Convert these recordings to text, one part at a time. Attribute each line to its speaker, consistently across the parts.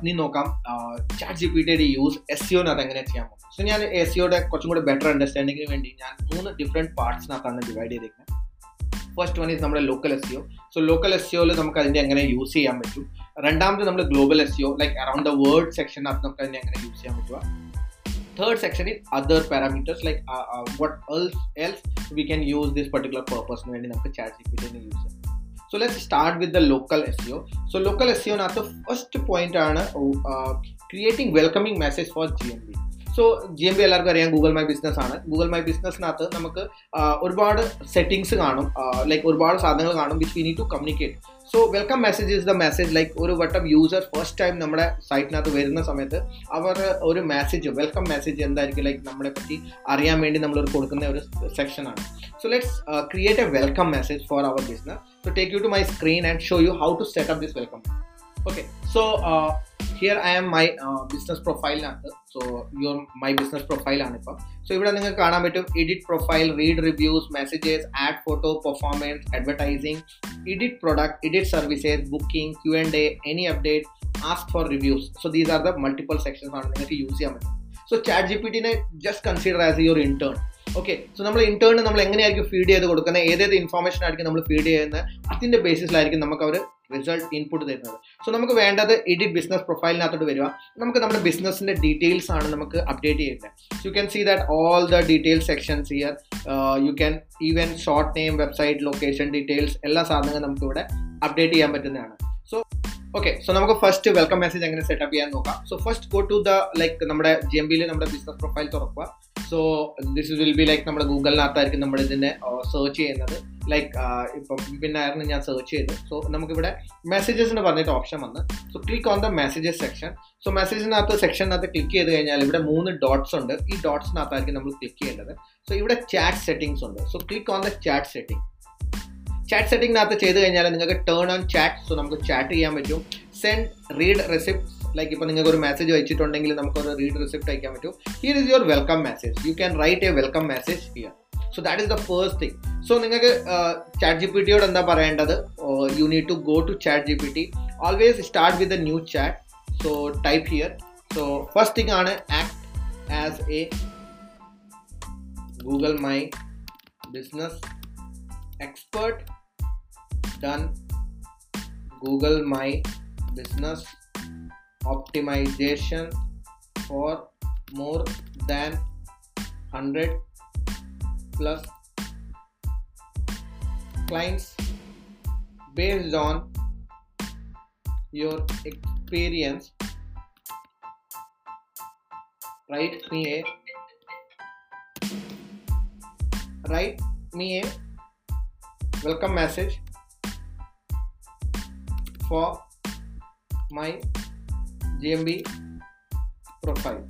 Speaker 1: ഇനി നോക്കാം. Chat G P ടിയുടെ യൂസ് എസ് സിഒനകത്ത് എങ്ങനെ ചെയ്യാൻ പോകും സോ ഞാൻ എസ് സിയുടെ കുറച്ചും കൂടി ബെറ്റർ അണ്ടർസ്റ്റാൻഡിങ്ങിന് വേണ്ടി ഞാൻ മൂന്ന് ഡിഫറെന്റ് പാർട്സിനകത്താണ് ഡിവൈഡ് ചെയ്തിരിക്കുന്നത് ഫസ്റ്റ് വൺ ഈസ് നമ്മുടെ local S E O so local S സിഒയിൽ നമുക്ക് അതിന്റെ എങ്ങനെ യൂസ് ചെയ്യാൻ പറ്റും? രണ്ടാമത് നമ്മൾ global S E O like around the world സെക്ഷനകത്ത് നമുക്ക് അതിനെ എങ്ങനെ യൂസ് ചെയ്യാൻ പറ്റുക? Third section is other parameters like uh, uh, what else else we can use this particular വേണ്ടി നമുക്ക് chat G P T use ചെയ്യാം. So let start with the local S E O so local S സിഒനകത്ത് first point ആണ് creating welcoming message for G M B so G M B എല്ലാവർക്കും അറിയാം Google my business ആണ്. Google my ബിസിനസ്സിനകത്ത് നമുക്ക് ഒരുപാട് settings കാണും. Like ഒരുപാട് സാധനങ്ങൾ കാണും which we need to communicate so welcome message is the message like ഒരു വട്ടം യൂസർ ഫസ്റ്റ് ടൈം നമ്മുടെ സൈറ്റിനകത്ത് വരുന്ന സമയത്ത് അവർ ഒരു മെസ്സേജ് വെൽക്കം മെസ്സേജ് എന്തായിരിക്കും? ലൈക്ക് നമ്മളെ പറ്റി അറിയാൻ വേണ്ടി നമ്മൾ കൊടുക്കുന്ന ഒരു സെക്ഷനാണ് so let's create a welcome message for our business so take you to my screen and show you how to set up this welcome okay so here I am my business പ്രൊഫൈലിനകത്ത് so your my business പ്രൊഫൈലാണ് ഇപ്പം. So ഇവിടെ നിങ്ങൾക്ക് കാണാൻ പറ്റും edit profile read reviews messages add photo performance advertising edit product, edit services, booking, Q&A, any update, ask for reviews. So these are the multiple sections on you use So ChatGPT just consider as your intern. Okay so നമ്മൾ intern നമ്മൾ എങ്ങനെയായിരിക്കും feed ചെയ്ത് കൊടുക്കുന്നത് ഏതേത് information ആയിരിക്കും നമ്മൾ feed ചെയ്യുന്നത് അതിന്റെ ബേസിസിലായിരിക്കും നമുക്ക് അവർ റിസൾട്ട് ഇൻപുട്ട് തരുന്നത്. സോ നമുക്ക് വേണ്ടത് എഡിറ്റ് ബിസിനസ് പ്രൊഫൈലിനകത്തോട്ട് വരിക. നമുക്ക് നമ്മുടെ ബിസിനസിന്റെ ഡീറ്റെയിൽസ് ആണ് നമുക്ക് അപ്ഡേറ്റ് ചെയ്യേണ്ടത് you can see that all the detail sections here you can even short name website location details എല്ലാ സാധനങ്ങളും നമുക്ക് ഇവിടെ അപ്ഡേറ്റ് ചെയ്യാൻ പറ്റുന്നതാണ്. സോ ഓക്കെ സോ നമുക്ക് ഫസ്റ്റ് വെൽക്കം മെസ്സേജ് എങ്ങനെ സെറ്റപ്പ് ചെയ്യാൻ നോക്കാം. So first go to the like നമ്മുടെ ജി എം ബിയിൽ നമ്മുടെ ബിസിനസ് പ്രൊഫൈൽ തുറക്കുക. So this will be like നമ്മുടെ ഗൂഗിളിനകത്തായിരിക്കും നമ്മൾ ഇതിനെ സെർച്ച് ചെയ്യുന്നത്. ലൈക്ക് ഇപ്പം പിന്നായിരുന്നു ഞാൻ സെർച്ച് ചെയ്തു. സോ നമുക്കിവിടെ മെസ്സേജസ് എന്ന് പറഞ്ഞിട്ട് ഓപ്ഷൻ വന്ന്. So click on the messages section so മെസ്സേജിനകത്ത് സെക്ഷനകത്ത് ക്ലിക്ക് ചെയ്ത് കഴിഞ്ഞാൽ ഇവിടെ മൂന്ന് ഡോട്ട്സ് ഉണ്ട്. ഈ ഡോട്ട്സിനകത്തായിരിക്കും നമ്മൾ ക്ലിക്ക് ചെയ്യേണ്ടത്. സോ ഇവിടെ ചാറ്റ് സെറ്റിംഗ്സ് ഉണ്ട്. So click on the chat setting chat സെറ്റിംഗിനകത്ത് ചെയ്ത് കഴിഞ്ഞാൽ നിങ്ങൾക്ക് ടേൺ ഓൺ ചാറ്റ് സോ നമുക്ക് ചാറ്റ് ചെയ്യാൻ പറ്റും. സെൻഡ് റീഡ് റെസിപ്റ്റ് ലൈക്ക് ഇപ്പോൾ നിങ്ങൾക്ക് ഒരു മെസ്സേജ് അയച്ചിട്ടുണ്ടെങ്കിൽ നമുക്കൊരു റീഡ് റെസിപ്റ്റ് അയക്കാൻ പറ്റും here is your welcome message you can write a welcome message here so that is the first thing so നിങ്ങൾക്ക് ചാറ്റ് ജി പി ടിയോട് എന്താ പറയേണ്ടത് you need to go to chat G P T always start with a new chat so type here so first thing ആണ് act as a Google my business expert done google my business optimization for more than 100 plus clients based on your experience. Write me a write me a welcome message for my GMB profile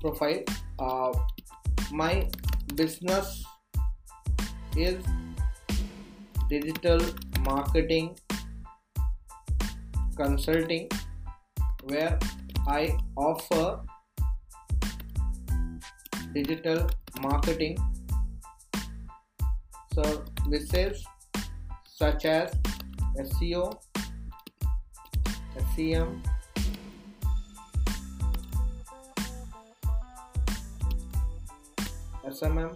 Speaker 1: profile uh, my business is digital marketing consulting where I offer digital marketing services such as SEO, SEM, SMM,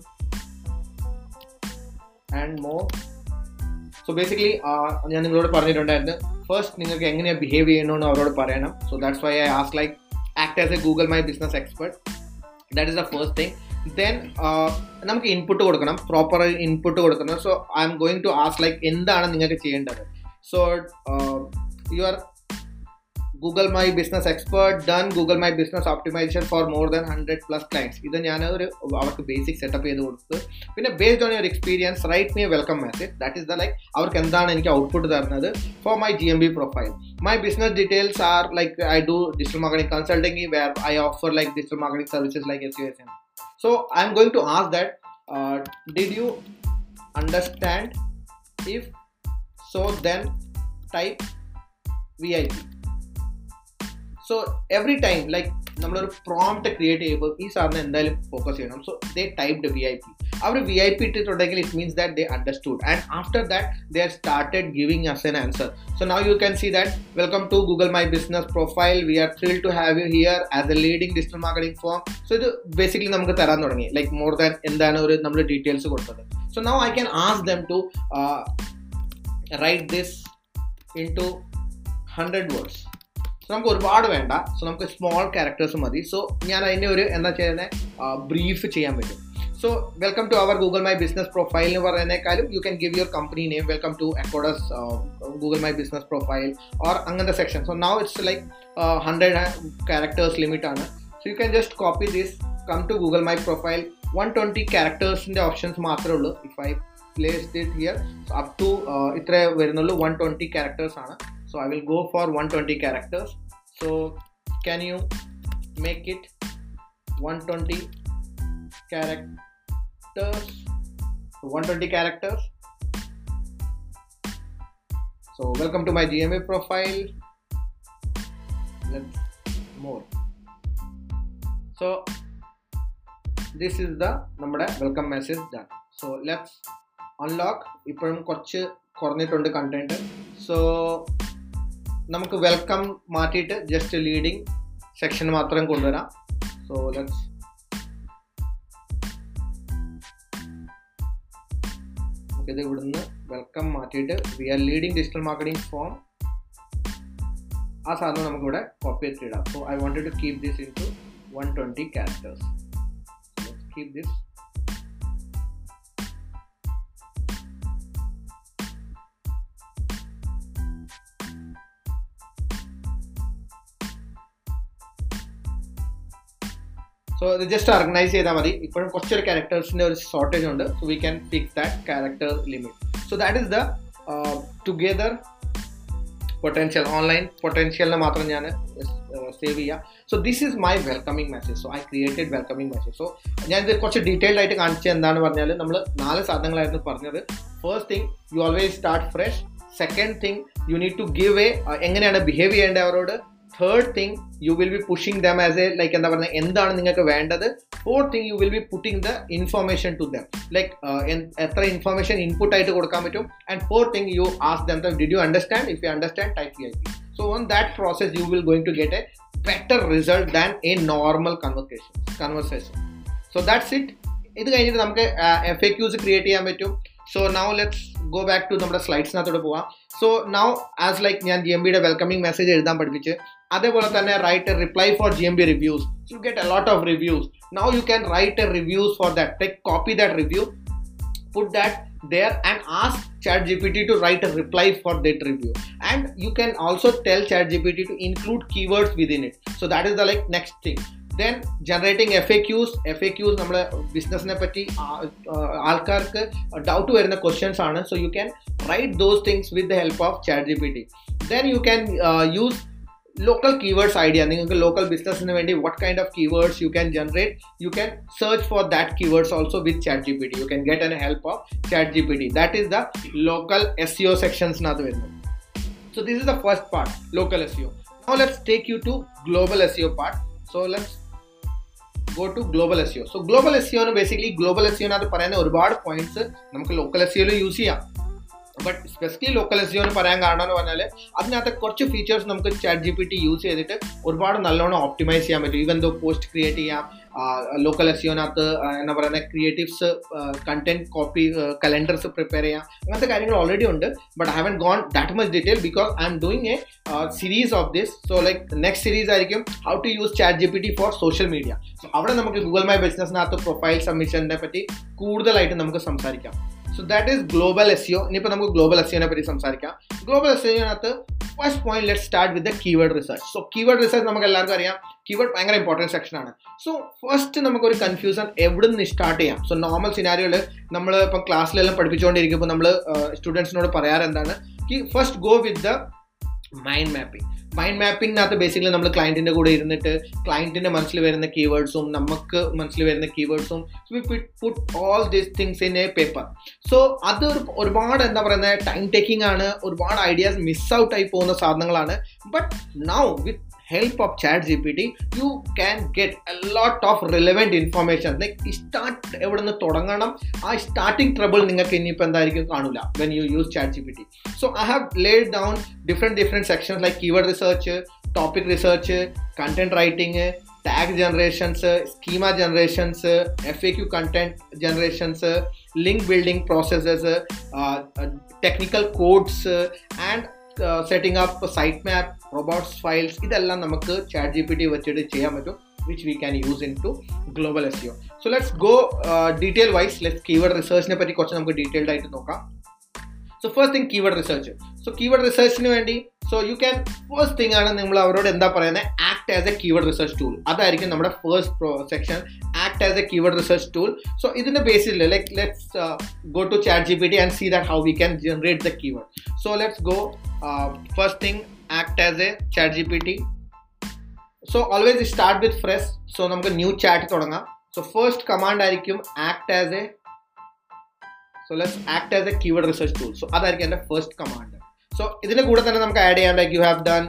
Speaker 1: and more. So basically ഞാൻ നിങ്ങളോട് പറഞ്ഞിട്ടുണ്ടായിരുന്നു first നിങ്ങൾക്ക് എങ്ങനെയാണ് behave ചെയ്യണമെന്ന് അവരോട് പറയണം so that's why I as like act as a Google my business expert that is the first thing then നമുക്ക് input കൊടുക്കണം പ്രോപ്പർ ഇൻപുട്ട് കൊടുക്കണം so I am going to as like എന്താണ് നിങ്ങൾക്ക് ചെയ്യേണ്ടത് so you R Google my business expert done Google my business optimisation for more than hundred plus clients ഇത് ഞാൻ ഒരു അവർക്ക് ബേസിക് സെറ്റപ്പ് ചെയ്ത് കൊടുത്ത് പിന്നെ based on your experience write me welcome message that is the like അവർക്ക് എന്താണ് എനിക്ക് ഔട്ട്പുട്ട് തരുന്നത് for my G M B profile my business details are like I do digital marketing consulting where I offer like digital marketing services like S U S M So I'm going to ask that uh, did you understand? If so, then type VIP. So every time like നമ്മളൊരു prompt create ചെയ്യുമ്പോൾ ഈ സാറിന് എന്തായാലും focus ചെയ്യണം. So they typed V I P our V I P ഇട്ടിട്ടുണ്ടെങ്കിൽ it means that they understood and after that they are started giving us an answer so now you can see that welcome to Google my business profile we are thrill to have you here as a leading digital marketing firm so ഇത് basically നമുക്ക് തരാൻ തുടങ്ങി. Like more than എന്താണ് ഒരു നമ്മൾ details കൊടുത്തത്. So now I can ask them to write this in two hundred words so നമുക്ക് ഒരുപാട് വേണ്ട. സോ നമുക്ക് സ്മോൾ ക്യാരക്ടേഴ്സ് മതി. സോ ഞാൻ അതിന്റെ ഒരു എന്താ ചെയ്യുന്നത് ബ്രീഫ് ചെയ്യാൻ പറ്റും. So welcome to our Google my business profile എന്ന് പറയുന്നേക്കാളും you can give your company name welcome to Accords Google my business profile or അങ്ങനത്തെ section so now it's like hundred characters limit ആണ്. So you can just copy this come to Google my profile one twenty ക്യാരക്ടേഴ്സിന്റെ options മാത്രമേ ഉള്ളൂ. If I place it here up to ഇത്രേ വരുന്നുള്ളൂ. One twenty characters ആണ്. so i will go for 120 characters so can you make it 120 characters so 120 characters so welcome to my gma profile let's more so this is the നമ്മുടെ welcome message done so let's unlock ഇപ്പോഴും കുറച്ച് കുറഞ്ഞിട്ടുണ്ട് content so നമുക്ക് welcome മാറ്റിയിട്ട് just leading section മാത്രം കൊണ്ടുവരാം. So let's നമുക്കിത് ഇവിടുന്ന് വെൽക്കം മാറ്റിയിട്ട് we are leading digital marketing firm ആ സാധനം നമുക്കിവിടെ copy എത്തിയിടാം so I wanted to keep this into one twenty characters keep this so ഇത് ജസ്റ്റ് ഓർഗനൈസ് ചെയ്താൽ മതി. ഇപ്പോഴും കുറച്ചൊരു ക്യാരക്ടേഴ്സിന്റെ ഒരു ഷോർട്ടേജ് ഉണ്ട്. So we can fix that character limit so that is the together potential online പൊട്ടൻഷ്യലിനെ മാത്രം ഞാൻ സേവ് ചെയ്യുക so this is my welcoming message so I created welcoming message so ഞാൻ ഇത് കുറച്ച് ഡീറ്റെയിൽഡ് ആയിട്ട് കാണിച്ചത് എന്താണെന്ന് പറഞ്ഞാൽ നമ്മൾ നാല് സാധനങ്ങളായിരുന്നു പറഞ്ഞത്. First thing you always start fresh second thing you need to give a എങ്ങനെയാണ് ബിഹേവ് ചെയ്യേണ്ടത് അവരോട്? Third thing you will be pushing them as a like എന്താ പറയുക എന്താണ് നിങ്ങൾക്ക് വേണ്ടത്? Fourth thing you will be putting the information to them like എത്ര information input ആയിട്ട് കൊടുക്കാൻ പറ്റും? And fourth thing you ask them did you understand if you understand type you I so on that process you will going to get a better result than a normal conversation conversation so that's it ഇത് കഴിഞ്ഞിട്ട് നമുക്ക് F A Qs create ചെയ്യാൻ പറ്റും. So now let's go back to നമ്മുടെ സ്ലൈഡ്സിനകത്തോട്ട് പോവാം. So now as like ഞാൻ G M ബിയുടെ വെൽക്കമിംഗ് മെസ്സേജ് എഴുതാൻ പഠിപ്പിച്ച് അതേപോലെ തന്നെ write a reply for G M B reviews you get a lot of reviews now you can write a reviews for that take copy that review put that there and ask ChatGPT to write a reply for that review. And you can also tell ChatGPT to include keywords within it. So that is the like next thing. Then generating F A Qs F A Qs നമ്മുടെ ബിസിനസ്സിനെ പറ്റി ആൾക്കാർക്ക് doubt വരുന്ന questions ആണ് so you can write those things with the help of chat G P T then you can use local keywords idea നിങ്ങൾക്ക് local ബിസിനസ്സിന് വേണ്ടി what kind of keywords you can generate you can search for that keywords also with chat G P T you can get an help of chat G P T that is the local S E O സെക്ഷൻസിനകത്ത് വരുന്നത് so this is the first part local S E O no let's take you to global S E O part so let's go to global S E O so global S സിഒന് basically global S സിഒനകത്ത് പറയുന്ന ഒരുപാട് points നമുക്ക് local S സിഒയിൽ use ചെയ്യാം but specific local എസ് സിഒന്ന് പറയാൻ കാരണം എന്ന് പറഞ്ഞാൽ അതിനകത്ത് കുറച്ച് ഫീച്ചേഴ്സ് നമുക്ക് chat G P T use ചെയ്തിട്ട് ഒരുപാട് നല്ലോണം ഓപ്റ്റിമൈസ് ചെയ്യാൻ പറ്റും. ഈവൻ ദോ പോസ്റ്റ് ക്രിയേറ്റ് ചെയ്യാം ലോക്കൽ എസ് ജിയോനകത്ത് എന്താ പറയുന്ന creatives content copy calendars prepare ചെയ്യാം. അങ്ങനത്തെ കാര്യങ്ങൾ ഓൾറെഡി ഉണ്ട്. But I haven't gone that much detail because I'm doing a series of this so like next series ആയിരിക്കും how to use chat G P T for social media അവിടെ നമുക്ക് Google my ബിസിനസ്സിനകത്ത് profile സബ്മിഷനെ പറ്റി കൂടുതലായിട്ട് നമുക്ക് സംസാരിക്കാം. So that is global SEO ഇനിയിപ്പോൾ നമുക്ക് ഗ്ലോബൽ എസ് സിനെ പറ്റി സംസാരിക്കാം. ഗ്ലോബൽ എസ് സിനകത്ത് first point let start with the keyword research so keyword research നമുക്ക് എല്ലാവർക്കും അറിയാം. കീവേഡ് ഭയങ്കര ഇമ്പോർട്ടന്റ് ആണ്. സോ ഫസ്റ്റ് നമുക്കൊരു കൺഫ്യൂഷൻ എവിടെ നിന്ന് സ്റ്റാർട്ട് ചെയ്യാം സോ നോർമൽ സിനാരിയോയിൽ നമ്മൾ ഇപ്പം ക്ലാസ്സിലെല്ലാം പഠിപ്പിച്ചുകൊണ്ടിരിക്കുമ്പോൾ നമ്മൾ സ്റ്റുഡൻസിനോട് പറയാറ് എന്താണ്? First go with the mind mapping mind മാപ്പിംഗിനകത്ത് basically നമ്മൾ ക്ലയന്റിന്റെ കൂടെ ഇരുന്നിട്ട് ക്ലയന്റിന്റെ മനസ്സിൽ വരുന്ന കീവേഡ്സും നമുക്ക് മനസ്സിൽ വരുന്ന കീവേഡ്സും we put all these things in a paper so അത് ഒരു ഒരുപാട് എന്താ പറയുന്നത് ടൈം ടേക്കിംഗ് ആണ് ഒരുപാട് ഐഡിയാസ് മിസ് ഔട്ട് ആയി പോകുന്ന സാധനങ്ങളാണ്. But now with help of chat gpt you can get a lot of relevant information like start എവിടെ നിന്ന് തുടങ്ങണം ആ സ്റ്റാർട്ടിംഗ് ട്രബിൾ നിങ്ങൾക്ക് ഇനിയിപ്പോൾ എന്തായിരിക്കും കാണൂല when you use chat G P T so I have laid down different different sections like keyword research topic research content writing tag generations schema generations F A Q content generations link building processes technical codes and setting up site map robots files ഇതെല്ലാം നമുക്ക് chat G P T വെച്ചിട്ട് ചെയ്യാൻ പറ്റും which we can use into global SEO so let's go detail wise let's keyword റിസർച്ചിനെ പറ്റി കുറച്ച് നമുക്ക് detailed ആയിട്ട് നോക്കാം. So first thing keyword research so keyword റിസർച്ചിന് വേണ്ടി so you can first thing ആണ് നമ്മൾ അവരോട് എന്താ പറയുന്നത് act as a keyword research tool അതായിരിക്കും നമ്മുടെ first section act as a keyword research tool so ഇതിന്റെ ബേസിൽ like let's go to chat G P T and see that how we can generate the keyword so let's go first thing act as a chat G P T so always start with fresh so നമുക്ക് new chat തുടങ്ങാം. So first command ആയിരിക്കും act as a so let's act as a keyword research tool so അതായിരിക്കും എൻ്റെ first command so ഇതിന്റെ കൂടെ തന്നെ നമുക്ക് add ചെയ്യാം like you have done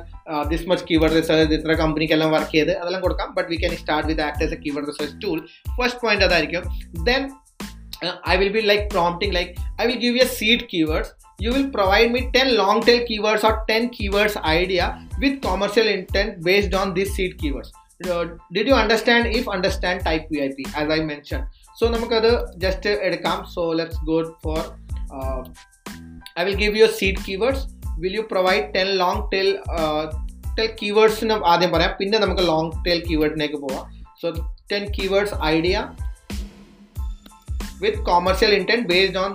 Speaker 1: this much keyword research ഇത്ര കമ്പനിക്കെല്ലാം വർക്ക് ചെയ്ത് അതെല്ലാം കൊടുക്കാം but we can start with act as a keyword research tool first point അതായിരിക്കും then I will be like prompting like I will give you seed keywords you will provide me 10 long tail keywords or 10 keywords idea with commercial intent based on these seed keywords uh, did you understand if understand type vip as i mentioned so നമുക്കത് just എടുക്കാം. So let's go for I will give you seed keywords will you provide ten long tail tail കീവേഡ്സിന് ആദ്യം പറയാം. പിന്നെ നമുക്ക് long tail കീവേഡിലേക്ക് പോവാം. So ten keywords idea with commercial intent based on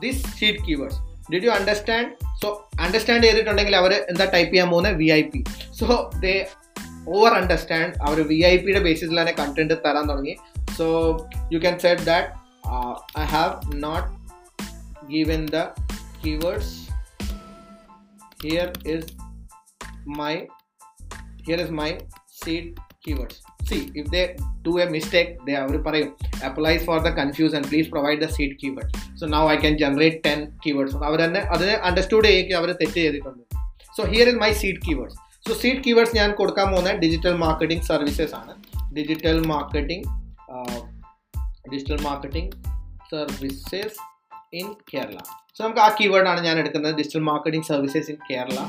Speaker 1: this seed keywords did you understand so understand ചെയ്തിട്ടുണ്ടെങ്കിൽ അവർ എന്താ type ചെയ്യാൻ പോകുന്നത് V I P so they over understand our V I പിയുടെ ബേസിസിലാണ് കണ്ടന്റ് തരാൻ തുടങ്ങി. so you can set that I have not given the keywords here is my here is my seed keywords see if they do a mistake they അവർ പറയും applies for the confusion please provide the seed keyword so now i can generate 10 keywords അവർ തന്നെ അതിനെ understood ചെയ്യിക്കും അവർ തെറ്റ് ചെയ്തിട്ടുണ്ട് so here is my seed keywords so seed keywords ഞാൻ കൊടുക്കാൻ പോകുന്ന digital marketing services ആണ് digital marketing digital marketing services in Kerala so നമുക്ക് ആ കീവേഡാണ് ഞാൻ എടുക്കുന്നത് digital marketing services in Kerala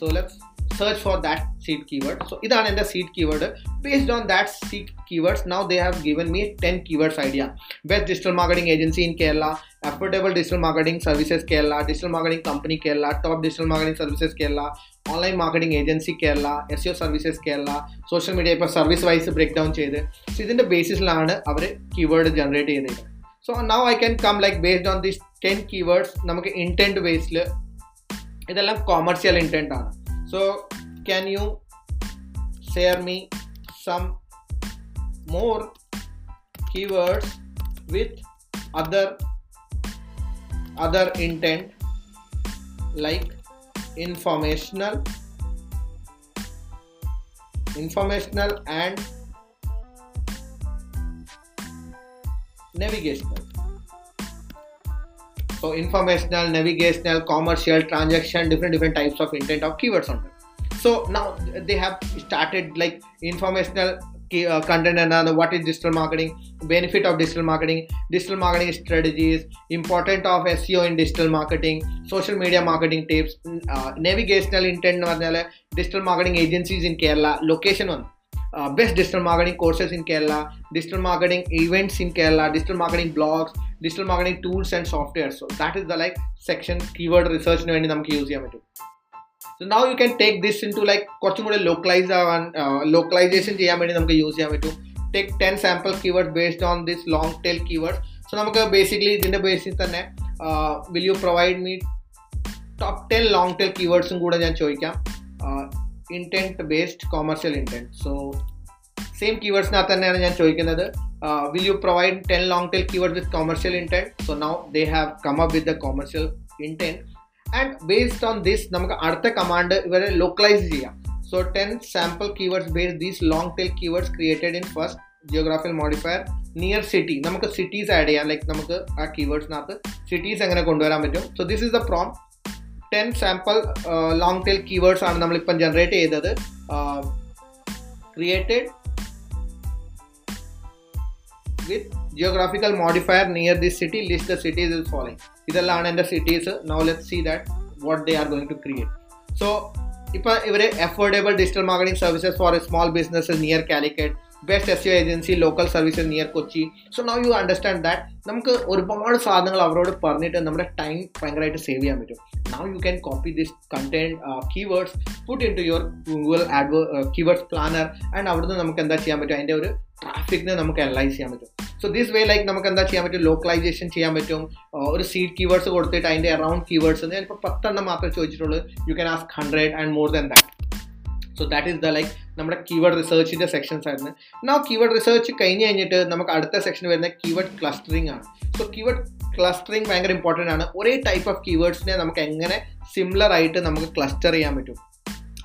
Speaker 1: so let's search for that seed keyword so ഇതാണ് എന്റെ seed keyword based on that seed keywords now they have given me 10 keywords idea best digital marketing agency in Kerala affordable digital marketing services Kerala digital marketing company Kerala top digital marketing services Kerala online marketing agency Kerala S O services Kerala social media ഇപ്പോൾ service wise break down ചെയ്ത് so ഇതിൻ്റെ ബേസിസിലാണ് അവർ keyword generate ചെയ്തിരിക്കുന്നത് so now I can come like based on this ten keywords നമുക്ക് intent ബേസിൽ ഇതെല്ലാം commercial intent ആണ് so can you share me some more keywords with other other intent like informational informational and navigational. So informational navigational commercial transaction different different types of intent of keywords on them so now they have started like informational uh, content and what is digital marketing benefit of digital marketing digital marketing strategies important of seo in digital marketing social media marketing tips uh, navigational intent digital marketing agencies in kerala location one uh, best digital marketing courses in Kerala, digital marketing events in Kerala, digital marketing blogs, digital marketing tools and software. So that is the like section keyword research use നമുക്ക് use ചെയ്യാൻ പറ്റും so now you can take this into like കുറച്ചും കൂടെ localise ആവാൻ localisation ചെയ്യാൻ വേണ്ടി നമുക്ക് use ചെയ്യാൻ പറ്റും take ten sample keyword based on this long tail keyword so നമുക്ക് ബേസിക്കലി ഇതിൻ്റെ ബേസിൽ തന്നെ will you provide me top ten long tail കീവേഡ്സും കൂടെ ഞാൻ ചോദിക്കാം intent based commercial intent so same കീവേഡ്സിനകത്ത് തന്നെയാണ് ഞാൻ ചോദിക്കുന്നത് will you provide ten long tail keyword with commercial intent so now they have come up with the commercial intent and based on this നമുക്ക് അടുത്ത command ഇവരെ localise ചെയ്യാം so ten sample keywords based these long tail keywords created in first geographical modifier near city നമുക്ക് cities add ചെയ്യാം like നമുക്ക് ആ കീവേഡ്സിനകത്ത് cities എങ്ങനെ കൊണ്ടുവരാൻ പറ്റും so this is the prompt ten sample long tail keywords ആണ് നമ്മളിപ്പം ജനറേറ്റ് ചെയ്തത് created with geographical modifier near this city list the cities is following ഇതെല്ലാം എന്റെ cities now let see that what they are going to create so ഇപ്പം ഇവർ affordable digital marketing services for a small business near Calicut best SEO agency local services near Kochi so now you understand that നമുക്ക് ഒരുപാട് സാധനങ്ങൾ അവരോട് പറഞ്ഞിട്ട് നമ്മുടെ time ഭയങ്കരമായിട്ട് save ചെയ്യാൻ പറ്റും. Now you can copy this content keywords put into your Google ad keywords planner and അവിടുന്ന് നമുക്ക് എന്താ ചെയ്യാൻ പറ്റും? അതിന്റെ ഒരു ട്രാഫിക്കിനെ നമുക്ക് അനലൈസ് ചെയ്യാൻ പറ്റും. സോ ദിസ് വേ ലൈക്ക് നമുക്ക് എന്താ ചെയ്യാൻ പറ്റും? ലോക്കലൈസേഷൻ ചെയ്യാൻ പറ്റും. ഒരു സീഡ് കീവേഡ്സ് കൊടുത്തിട്ട് അതിന്റെ അറൗണ്ട് കീവേഡ്സ് ഞാനിപ്പോൾ പത്തെണ്ണം മാത്രമേ ചോദിച്ചിട്ടുള്ളൂ. You can ask hundred and more than that so that is the like നമ്മുടെ കീവേഡ് റിസർച്ചിന്റെ സെക്ഷൻസ് ആയിരുന്നു. നാ കീവേഡ് റിസർച്ച് കഴിഞ്ഞ് കഴിഞ്ഞിട്ട് നമുക്ക് അടുത്ത സെക്ഷൻ വരുന്ന കീവേഡ് ക്ലസ്റ്ററിംഗ് ആണ്. സോ കീവേഡ് ക്ലസ്റ്ററിംഗ് ഭയങ്കര ഇമ്പോർട്ടന്റ് ആണ്. ഒരേ ടൈപ്പ് ഓഫ് കീവേഡ്സിനെ നമുക്ക് എങ്ങനെ സിമിലർ ആയിട്ട് നമുക്ക് ക്ലസ്റ്റർ ചെയ്യാൻ പറ്റും?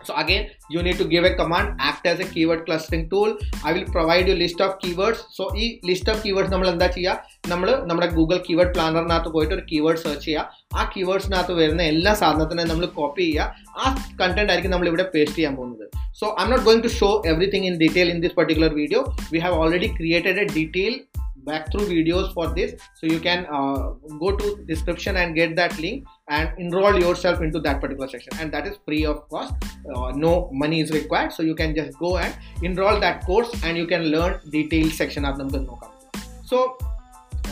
Speaker 1: So again, you need to give a command, act as a keyword clustering tool. I will provide you list of keywords. So ഈ ലിസ്റ്റ് ഓഫ് കീവേഡ്സ് നമ്മൾ എന്താ ചെയ്യുക? നമ്മൾ നമ്മുടെ ഗൂഗിൾ കീവേഡ് പ്ലാനറിനകത്ത് പോയിട്ട് ഒരു കീവേഡ് സെർച്ച് ചെയ്യുക. ആ കീവേഡ്സിനകത്ത് വരുന്ന എല്ലാ സാധനത്തിനെയും നമ്മൾ കോപ്പി ചെയ്യുക. ആ കണ്ടന്റ് ആയിരിക്കും നമ്മൾ ഇവിടെ പേസ്റ്റ് ചെയ്യാൻ പോകുന്നത്. So I'm not going to show everything in detail in this particular video we have already created a detail back through videos for this so you can uh, go to description and get that link and enroll yourself into that particular section and that is free of cost uh, no money is required so you can just go and enroll that course and you can learn detailed section of them so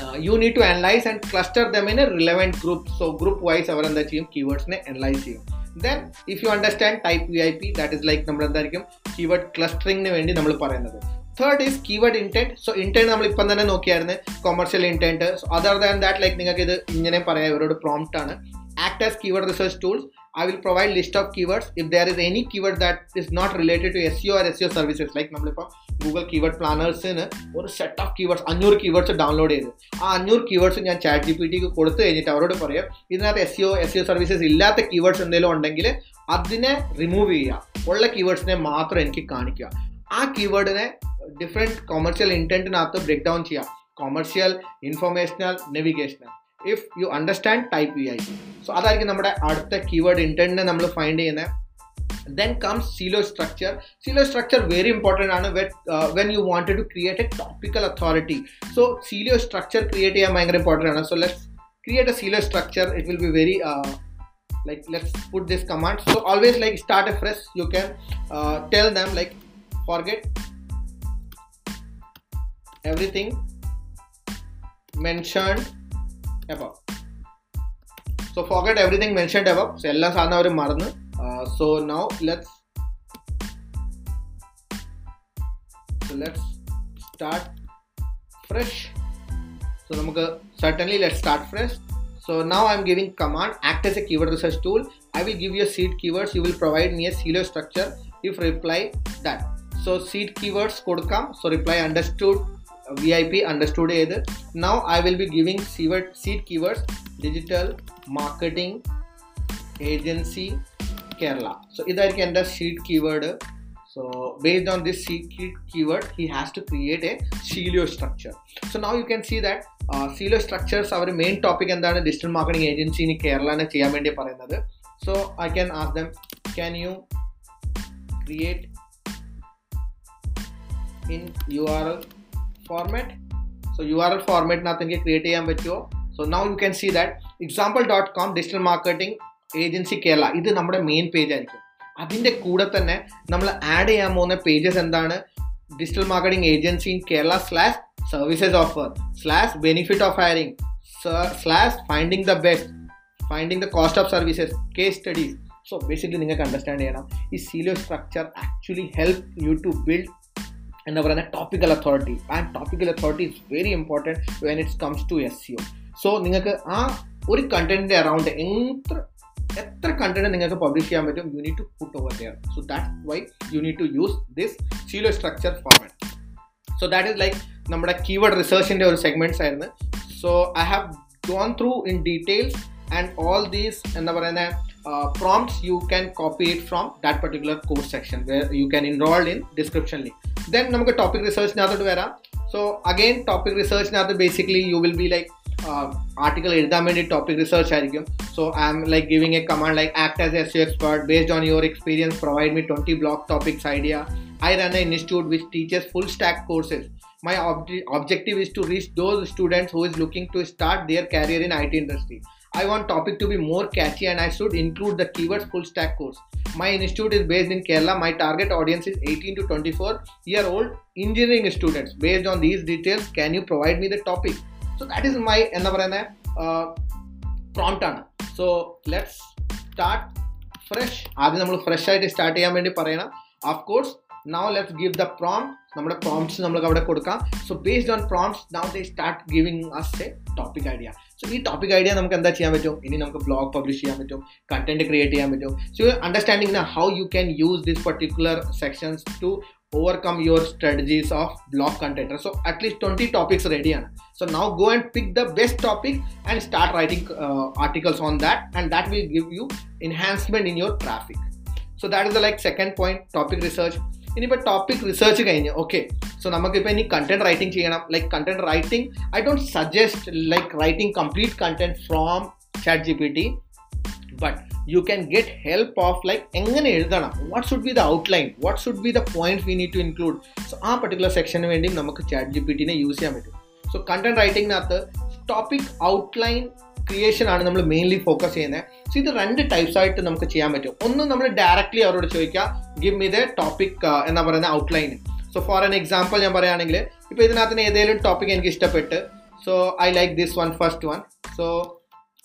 Speaker 1: uh, you need to analyze and cluster them in a relevant group so group wise അവർ എന്താ ചെയ്യും കീവേഡ്സിനെ analyse ചെയ്യും then if you understand type V I P that is like നമ്മൾ എന്തായിരിക്കും keyword ക്ലസ്റ്ററിങ്ങിന് വേണ്ടി നമ്മൾ പറയുന്നത് third is keyword intent so intent നമ്മൾ ഇപ്പം തന്നെ നോക്കിയായിരുന്നു. Commercial intent so other than that like നിങ്ങൾക്ക് ഇത് ഇങ്ങനെ പറയാം. ഇവരോട് പ്രോംപ്റ്റ് ആണ്. Act as keyword research tools I will provide list of keywords if there is any keyword that is not related to S to R S SEO services like നമ്മളിപ്പോൾ Google keyword പ്ലാനേഴ്സിന് ഒരു set of keywords അഞ്ഞൂറ് keywords download ചെയ്ത്. ആ അഞ്ഞൂറ് keywords ഞാൻ chat G P ടിക്ക് കൊടുത്തു കഴിഞ്ഞിട്ട് അവരോട് പറയാം. ഇതിനകത്ത് SEO SEO services ഇല്ലാത്ത കീവേഡ്സ് എന്തെങ്കിലും ഉണ്ടെങ്കിൽ അതിനെ റിമൂവ് ചെയ്യുക. ഉള്ള കീവേഡ്സിനെ മാത്രം എനിക്ക് കാണിക്കുക. ആ കീവേഡിനെ ഡിഫറെൻറ്റ് കൊമേഴ്ഷ്യൽ ഇൻറ്റൻറ്റിനകത്ത് ബ്രേക്ക് ഡൗൺ ചെയ്യാം commercial informational navigational if you understand type V I so അതായിരിക്കും നമ്മുടെ അടുത്ത കീവേഡ് ഇൻറ്റൻറ്റിനെ നമ്മൾ ഫൈൻഡ് ചെയ്യുന്നത് then comes silo structure silo structure very important ആണ് uh, when you wanted to create a topical authority so silo structure create ചെയ്യാൻ ഭയങ്കര important ആണ് so let's create a silo structure it will be very uh, like let's put this command so always like start a fresh you can uh, tell them like forget everything mentioned above so forget everything mentioned above so എല്ലാ സാധനം അവർ മറന്ന് uh, so now let's so let's start fresh so നമുക്ക് certainly let's start fresh so now i'm giving command act as a keyword research tool i will give you a seed keywords you will provide me a silo structure if reply that so seed keywords കൊടുക്കാം so reply understood vip understood ചെയ്ത് now i will be giving seed seed keywords digital marketing agency Kerala so ഇതായിരിക്കും എൻ്റെ sheet keyword so based on this sheet keyword he has to create a silo structure so now you can see that silo structures our main topic എന്താണ് digital marketing agency ഇനി കേരളനെ ചെയ്യാൻ വേണ്ടി പറയുന്നത് so I can ask them can you create in U R L format so U R L ഫോർമാറ്റിനകത്ത് എനിക്ക് create ചെയ്യാൻ പറ്റുമോ so now you can see that example dot com digital marketing agency Kerala ഇത് നമ്മുടെ main page ആയിരിക്കും അതിൻ്റെ കൂടെ തന്നെ നമ്മൾ ആഡ് ചെയ്യാൻ പോകുന്ന പേജസ് എന്താണ് digital marketing agency in Kerala slash services offer slash benefit of hiring slash finding the best finding the cost of services case studies so basically നിങ്ങൾക്ക് അണ്ടർസ്റ്റാൻഡ് ചെയ്യണം ഈ silo structure actually help you to build എന്താ പറയുന്ന topical authority and topical authority is very important when it's comes to SEO so നിങ്ങൾക്ക് ആ ഒരു കണ്ടന്റിന്റെ around എത്ര എത്ര കണ്ടന്റ് നിങ്ങൾക്ക് പബ്ലിഷ് ചെയ്യാൻ പറ്റും you need to put over there so that why you need to use this silo structure format so that is like നമ്മുടെ keyword റിസർച്ചിന്റെ ഒരു സെഗ്മെന്റ്സ് ആയിരുന്നു. So I have gone through in details and all these എന്താ പറയുന്നത് Prompts you can copy it from that particular course section you can enrolled in description link then നമുക്ക് topic റിസർച്ചിനകത്തോട്ട് വരാം so again topic റിസർച്ചിനകത്ത് basically you will be like article എഴുതാൻ വേണ്ടി topic research ആയിരിക്കും so I am like giving a command like act as SEO expert based on your experience provide me twenty blog topics idea I run an institute which teaches full stack courses. My ob- objective is to reach those students who is looking to start their career in IT industry. I want topic to be more catchy and I should include the keywords full stack course. My institute is based in Kerala. My target audience is 18 to 24 year old engineering students. Based on these details, can you provide me the topic? So that is my എന്താ പറയുന്ന prompt ആണ് so let's start fresh ആദ്യം നമ്മൾ fresh ആയിട്ട് start ചെയ്യാൻ വേണ്ടി പറയണം of course now let's give the prompt നമ്മുടെ പ്രോംപ്റ്റ്സ് നമുക്ക് അവിടെ കൊടുക്കാം so based on prompts now they start giving us a topic idea so ഈ ടോപ്പിക് ഐഡിയ നമുക്ക് എന്താ ചെയ്യാൻ പറ്റും ഇനി നമുക്ക് ബ്ലോഗ് പബ്ലിഷ് ചെയ്യാൻ പറ്റും കണ്ടന്റ് ക്രിയേറ്റ് ചെയ്യാൻ പറ്റും so understanding how you can use this particular sections to overcome your strategies of blog content so at least 20 topics ready ആണ് so now go and pick the best topic and start writing uh, articles on that and that will give you enhancement in your traffic so that is the like second point topic research ഇനിയിപ്പോൾ topic research കഴിഞ്ഞ്. Okay so നമുക്കിപ്പോൾ ഇനി content writing ചെയ്യണം. Like content writing I don't suggest like writing complete content from chat G P T but you can get help of like എങ്ങനെ എഴുതണം? What should be the outline what should be the point we need to include so ആ particular സെക്ഷന് വേണ്ടിയും നമുക്ക് chat G P ടിനെ use ചെയ്യാൻ പറ്റും. So content റൈറ്റിംഗിനകത്ത് ടോപ്പിക് ഔട്ട്ലൈൻ ക്രിയേഷൻ ആണ് നമ്മൾ മെയിൻലി ഫോക്കസ് ചെയ്യുന്നത് സോ ഇത് രണ്ട് ടൈപ്സ് ആയിട്ട് നമുക്ക് ചെയ്യാൻ പറ്റും. ഒന്ന് നമ്മൾ ഡയറക്റ്റ്ലി അവരോട് ചോദിക്കുക ഗിവ് മി ദ ടോപ്പിക് എന്നാ പറയുന്ന outline so for an example ഞാൻ പറയുകയാണെങ്കിൽ ഇപ്പോൾ ഇതിനകത്ത് ഏതെങ്കിലും ടോപ്പിക് എനിക്ക് ഇഷ്ടപ്പെട്ട് so I like this one first one so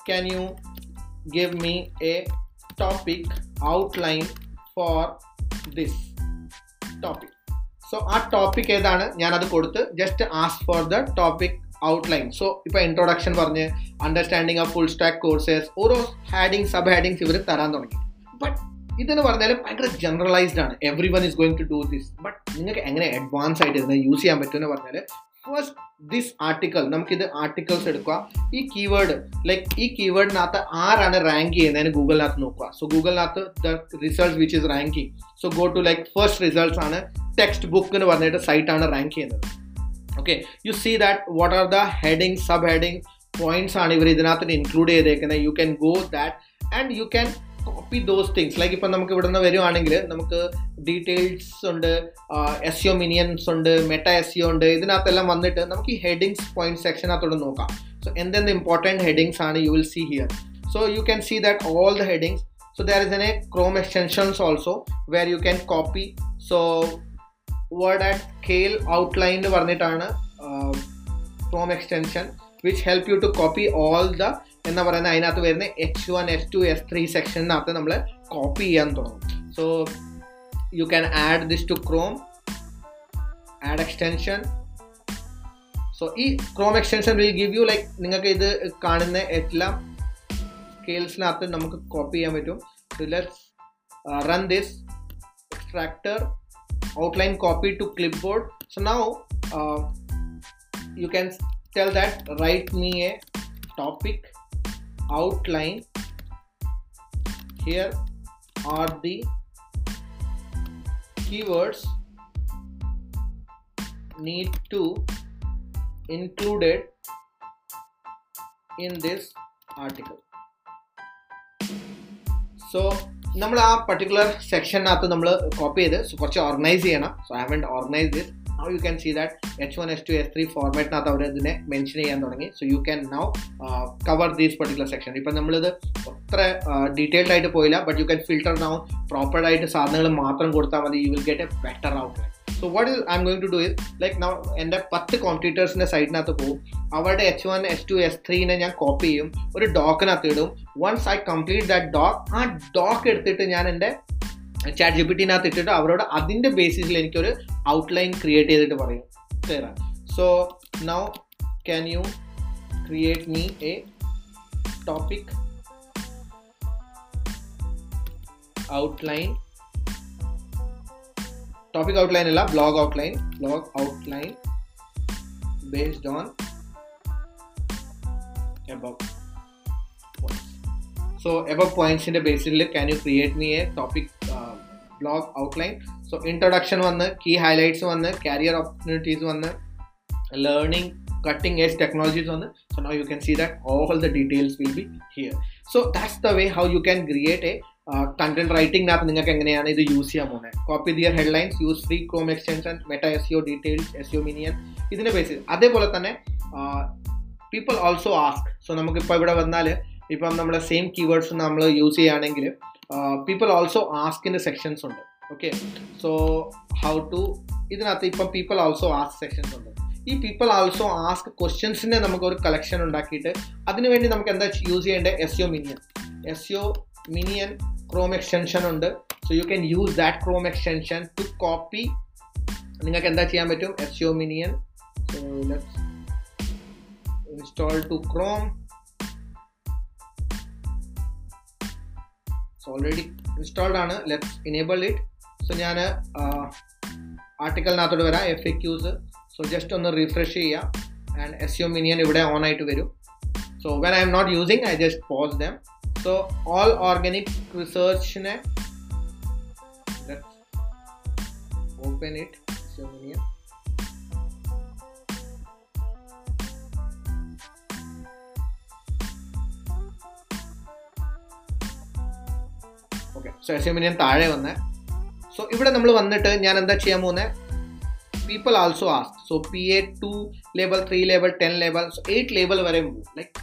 Speaker 1: can you give me a topic outline for this topic so ആ ടോപ്പിക് ഏതാണ്? ഞാനത് കൊടുത്ത് just ask for the topic outline so ഇപ്പോൾ ഇൻട്രൊഡക്ഷൻ പറഞ്ഞ് understanding of full stack courses ഓരോ heading sub headings ഇവർ തരാൻ തുടങ്ങി. ബട്ട് ഇതെന്ന് പറഞ്ഞാൽ ഭയങ്കര ജനറലൈസ്ഡ് ആണ്. Every one is going to do this but നിങ്ങൾക്ക് എങ്ങനെ അഡ്വാൻസ് ആയിട്ട് ഇതിനെ യൂസ് ചെയ്യാൻ പറ്റുമെന്ന് പറഞ്ഞാൽ ഫസ്റ്റ് ദിസ് ആർട്ടിക്കിൾ നമുക്കിത് ആർട്ടിക്കിൾസ് എടുക്കുക. ഈ കീവേഡ് ലൈക്ക് ഈ കീവേഡിനകത്ത് ആരാണ് റാങ്ക് ചെയ്യുന്നതിന് ഗൂഗിളിനകത്ത് നോക്കുക. So ഗൂഗിളിനകത്ത് the result which is ranking so go to like first results ആണ്. ടെക്സ്റ്റ് ബുക്ക് എന്ന് പറഞ്ഞിട്ട് സൈറ്റാണ് റാങ്ക് ചെയ്യുന്നത്. Okay you see that what are the heading sub heading points ആണ് ഇവർ ഇതിനകത്ത് ഇൻക്ലൂഡ് ചെയ്തേക്കുന്നത്. You can go that and you can copy those things like ഇപ്പം നമുക്ക് ഇവിടെ നിന്ന് വരുവാണെങ്കിൽ നമുക്ക് ഡീറ്റെയിൽസ് ഉണ്ട് എസ് യു മിനിയൻസ് ഉണ്ട് മെറ്റ എസ് യു ഉണ്ട് ഇതിനകത്തെല്ലാം വന്നിട്ട് നമുക്ക് ഈ ഹെഡിങ്സ് പോയിന്റ് സെക്ഷനകത്തോട് നോക്കാം. സോ എന്തെന്ത് ഇമ്പോർട്ടന്റ് ഹെഡിങ്സ് ആണ് you will see here so you can see that all the headings so there is an a Chrome extensions also where you can copy so word and scale outline എന്ന് പറഞ്ഞിട്ടാണ് Chrome extension which help you to copy all the എന്ന് പറയുന്ന അതിനകത്ത് വരുന്ന H one S two S three സെക്ഷനകത്ത് നമ്മൾ copy ചെയ്യാൻ തുടങ്ങും. So you can add this to Chrome add extension so ഈ Chrome extension will give you like നിങ്ങൾക്ക് ഇത് കാണുന്ന എല്ലാം സ്കെയിൽസിനകത്ത് നമുക്ക് കോപ്പി ചെയ്യാൻ പറ്റും. So let's run this extractor outline copy to clipboard. So now uh, you can tell that write me a topic outline. Here are the keywords need to included in this article. So നമ്മൾ ആ particular സെക്ഷനകത്ത് നമ്മൾ copy ചെയ്ത് കുറച്ച് organise ചെയ്യണം. So I haven't organise this now you can see that H one H two S three ഫോർമാറ്റിനകത്ത് അവർ ഇതിനെ mention ചെയ്യാൻ തുടങ്ങി. So you can now cover these particular section ഇപ്പം നമ്മളിത് അത്ര ഡീറ്റെയിൽഡ് ആയിട്ട് പോയില്ല but you can filter now പ്രോപ്പറായിട്ട് സാധനങ്ങൾ മാത്രം കൊടുത്താൽ മതി. You will get a better outline so what is I'm going to do is like now എന്റെ പത്ത് കോമ്പറ്റീറ്റേഴ്സിന്റെ സൈഡിനകത്ത് പോകും അവരുടെ H one H two S ത്രീനെ ഞാൻ കോപ്പി ചെയ്യും. ഒരു ഡോക്കിനകത്ത് ഇടും. Once I complete that doc ആ ഡോക്ക് എടുത്തിട്ട് ഞാൻ എന്റെ ചാറ്റ് ജി പി ടിനകത്ത് ഇട്ടിട്ട് അവരോട് അതിന്റെ ബേസിസിൽ എനിക്കൊരു ഔട്ട്ലൈൻ ക്രിയേറ്റ് ചെയ്തിട്ട് പറയും. Clear so now can you create me a topic outline Topic outline ಇಲ್ಲ blog outline blog outline based on above points. So above points in the basis list, can you create me a topic uh, blog outline? So introduction one, key highlights one, career opportunities one, learning cutting edge technologies on so now you can see that all the details will be here so that's the way how you can create a content writing റൈറ്റിംഗിനകത്ത് നിങ്ങൾക്ക് എങ്ങനെയാണ് ഇത് use ചെയ്യാൻ പോകുന്നത്? Copy their headlines use free Chrome extension meta SEO details SEO minion ഇതിന്റെ basis അതേപോലെ തന്നെ people also ask so നമുക്കിപ്പോൾ ഇവിടെ വന്നാൽ ഇപ്പം നമ്മുടെ സെയിം കീവേഡ്സ് നമ്മൾ യൂസ് ചെയ്യുകയാണെങ്കിൽ പീപ്പിൾ ഓൾസോ ആസ്കിന്റെ സെക്ഷൻസ് ഉണ്ട്. ഓക്കെ സോ ഹൗ ടു ഇതിനകത്ത് ഇപ്പം പീപ്പിൾ ഓൾസോ ആസ്ക് സെക്ഷൻസ് ഉണ്ട്. ഈ പീപ്പിൾ ആൾസോ ആസ്ക് ക്വസ്റ്റ്യൻസിനെ നമുക്ക് ഒരു കളക്ഷൻ ഉണ്ടാക്കിയിട്ട് അതിനുവേണ്ടി നമുക്ക് എന്താ യൂസ് ചെയ്യേണ്ടത്? SEO minion S minion Chrome extension ഉണ്ട്. So you can use that Chrome extension to copy നിങ്ങൾക്ക് എന്താ ചെയ്യാൻ പറ്റും? SEO minion install to Chrome already installed ആണ്. ലെറ്റ്സ് ഇനേബിൾ ഇറ്റ് സോ ഞാൻ ആർട്ടിക്കലിനകത്തോട് വരാം. F A Qs so just ഒന്ന് റിഫ്രഷ് ചെയ്യാം. ആൻഡ് എസ് യു മിനിയൻ ഇവിടെ ഓൺ ആയിട്ട് വരും. So when I'm not using I just pause them So all organic research ne let's open it so here. Okay so SEO minion താഴെ വന്നേ so ഇവിടെ നമ്മൾ വന്നിട്ട് ഞാൻ എന്താ ചെയ്യാൻ പോകുന്നത് people also ask so P A to label three label ten label so eight label വരെ പോകും ലൈക്ക്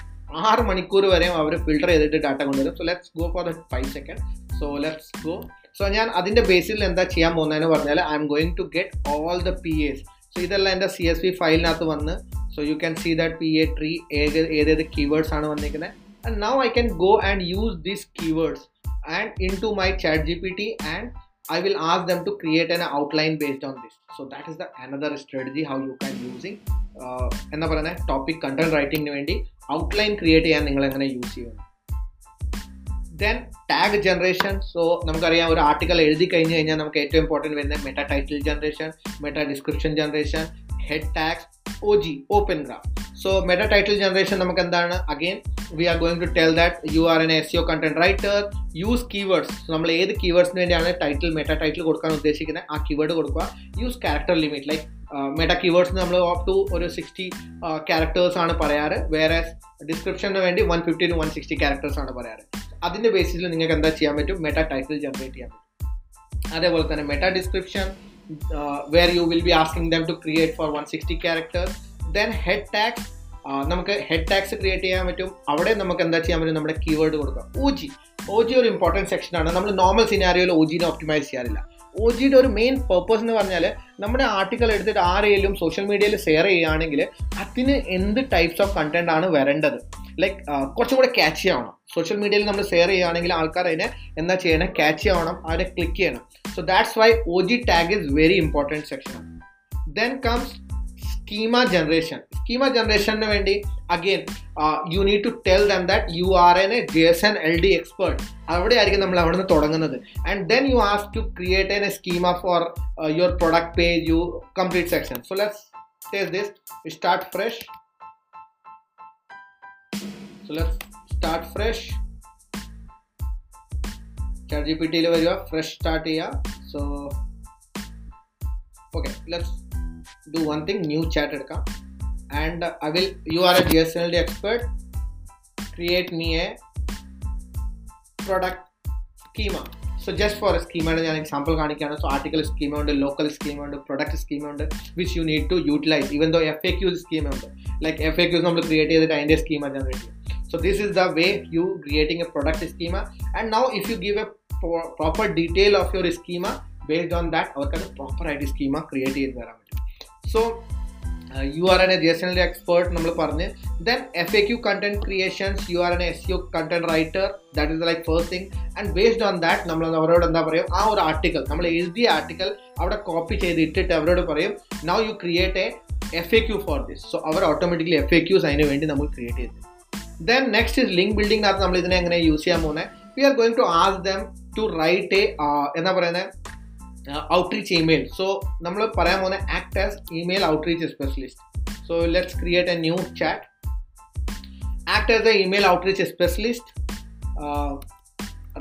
Speaker 1: ആറ് മണിക്കൂർ വരെയും അവർ ഫിൽട്ടർ ചെയ്തിട്ട് ഡാറ്റ കൊണ്ടുവരും. So let's go for the five second so let's go so ഞാൻ അതിന്റെ ബേസിൽ എന്താ ചെയ്യാൻ പോകുന്നതെന്ന് പറഞ്ഞാൽ I'm going to get all the P S so ഇതെല്ലാം എന്റെ സി എസ് വി ഫയലിനകത്ത് വന്ന് so you can see that P A tree ഏത് ഏതേത് കീവേഡ്സ് ആണ് വന്നിരിക്കുന്നത്. And now I can go and use these keywords and into my chat G P T and I will ask them to create an outline based on this. So that is the another strategy how you can using എന്താ പറയുന്നത് topic content റൈറ്റിംഗിന് വേണ്ടി outline create ചെയ്യാൻ നിങ്ങൾ എങ്ങനെ use ചെയ്യുന്നു. Then tag generation so നമുക്കറിയാം ഒരു article എഴുതി കഴിഞ്ഞ് കഴിഞ്ഞാൽ നമുക്ക് ഏറ്റവും ഇമ്പോർട്ടന്റ് വരുന്നത് meta title generation meta description generation head tags O G open graph so meta title generation നമുക്ക് എന്താണ് again we are going to tell that you are an SEO content writer use keywords നമ്മൾ ഏത് കീവേഡ്സിന് വേണ്ടിയാണ് title meta title കൊടുക്കാൻ ഉദ്ദേശിക്കുന്നത്? ആ keyword കൊടുക്കുക. Use character limit like meta keywords നമ്മൾ ഓഫ് ടു ഒരു സിക്സ്റ്റി ക്യാരക്ടേഴ്സ് ആണ് പറയാറ്. വേറെ ഡിസ്ക്രിപ്ഷന് വേണ്ടി one fifty to one sixty characters ആണ് പറയാറ്. അതിന്റെ ബേസിസിൽ നിങ്ങൾക്ക് എന്താ ചെയ്യാൻ പറ്റും? മെറ്റ ടൈറ്റിൽ ജനറേറ്റ് ചെയ്യാൻ പറ്റും. അതേപോലെ തന്നെ meta description where you will be asking them to create for one sixty characters then head tags നമുക്ക് ഹെഡ് ടാക്സ് ക്രിയേറ്റ് ചെയ്യാൻ പറ്റും. അവിടെ നമുക്ക് എന്താ ചെയ്യാൻ പറ്റും? നമ്മുടെ കീവേഡ് കൊടുക്കാം. ഒ ജി ഒ ജി ഒരു ഇമ്പോർട്ടന്റ് സെക്ഷനാണ് നമ്മൾ നോർമൽ സിനാരിയോയിൽ ഒ ജിനെ ഒപ്റ്റിമൈസ് ചെയ്യാറില്ല. ഒ ജിയുടെ ഒരു മെയിൻ പർപ്പസ് എന്ന് പറഞ്ഞാൽ നമ്മുടെ ആർട്ടിക്കൾ എടുത്തിട്ട് ആരെങ്കിലും സോഷ്യൽ മീഡിയയിൽ ഷെയർ ചെയ്യുകയാണെങ്കിൽ അതിന് എന്ത് ടൈപ്സ് ഓഫ് കണ്ടന്റ് ആണ് വരേണ്ടത്? ലൈക്ക് കുറച്ചും കൂടെ ക്യാച്ച് ചെയ്യണം സോഷ്യൽ മീഡിയയിൽ നമ്മൾ ഷെയർ ചെയ്യുകയാണെങ്കിൽ ആൾക്കാർ അതിനെ എന്താ ചെയ്യണം ക്യാച്ച് ചെയ്യണം അവരെ ക്ലിക്ക് ചെയ്യണം. So that's why O G tag is very important section then comes schema generation schema ജനറേഷന് വേണ്ടി again you need to tell them that you are an a J S N L D expert അവിടെ ആയിരിക്കും നമ്മൾ അവിടെ നിന്ന് തുടങ്ങുന്നത്. And then you ask to create an a schema for your product page you complete section so let's take this start fresh so let's start fresh chat G P ടിയിൽ വരിക fresh start ചെയ്യുക so okay let's do one thing new chat എടുക്കാം and I will you are a GSLD expert create me a product schema so just for സ്കീമയുടെ ഞാൻ example കാണിക്കുകയാണ് so article schema ഉണ്ട് local schema ഉണ്ട് product schema ഉണ്ട് which you need to utilise even though F A Qs schema ഉണ്ട് like F A quiz നമ്മൾ create ചെയ്തിട്ട് അതിൻ്റെ schema generate ചെയ്യും so this is the way you creating a product schema and now if you give a proper detail of your schema based on that അവർക്കത് proper ആയിട്ട് schema create ചെയ്ത് തരാൻ പറ്റും so you are an A G S N expert നമ്മൾ പറഞ്ഞ് then F A Q content creations you are an SEO content writer that is like first thing and based on that നമ്മൾ അവരോട് എന്താ പറയും ആ ഒരു ആർട്ടിക്കൽ നമ്മൾ എഴുതിയ ആർട്ടിക്കൽ അവിടെ കോപ്പി ചെയ്ത് ഇട്ടിട്ട് അവരോട് പറയും now you create a F A Q for this so our automatically F A quiz അതിന് വേണ്ടി നമ്മൾ ക്രിയേറ്റ് ചെയ്തു ദെൻ നെക്സ്റ്റ് ഇസ് ലിങ്ക് ബിൽഡിംഗിനകത്ത് നമ്മൾ ഇതിനെ എങ്ങനെ യൂസ് ചെയ്യാൻ പോകുന്നത് we are going to ask them to write a എന്താ പറയുന്നത് ഔട്ട്റീച്ച് ഇമെയിൽ സോ നമ്മൾ പറയാൻ പോകുന്ന act as email outreach specialist so let's create a new chat act as a email outreach specialist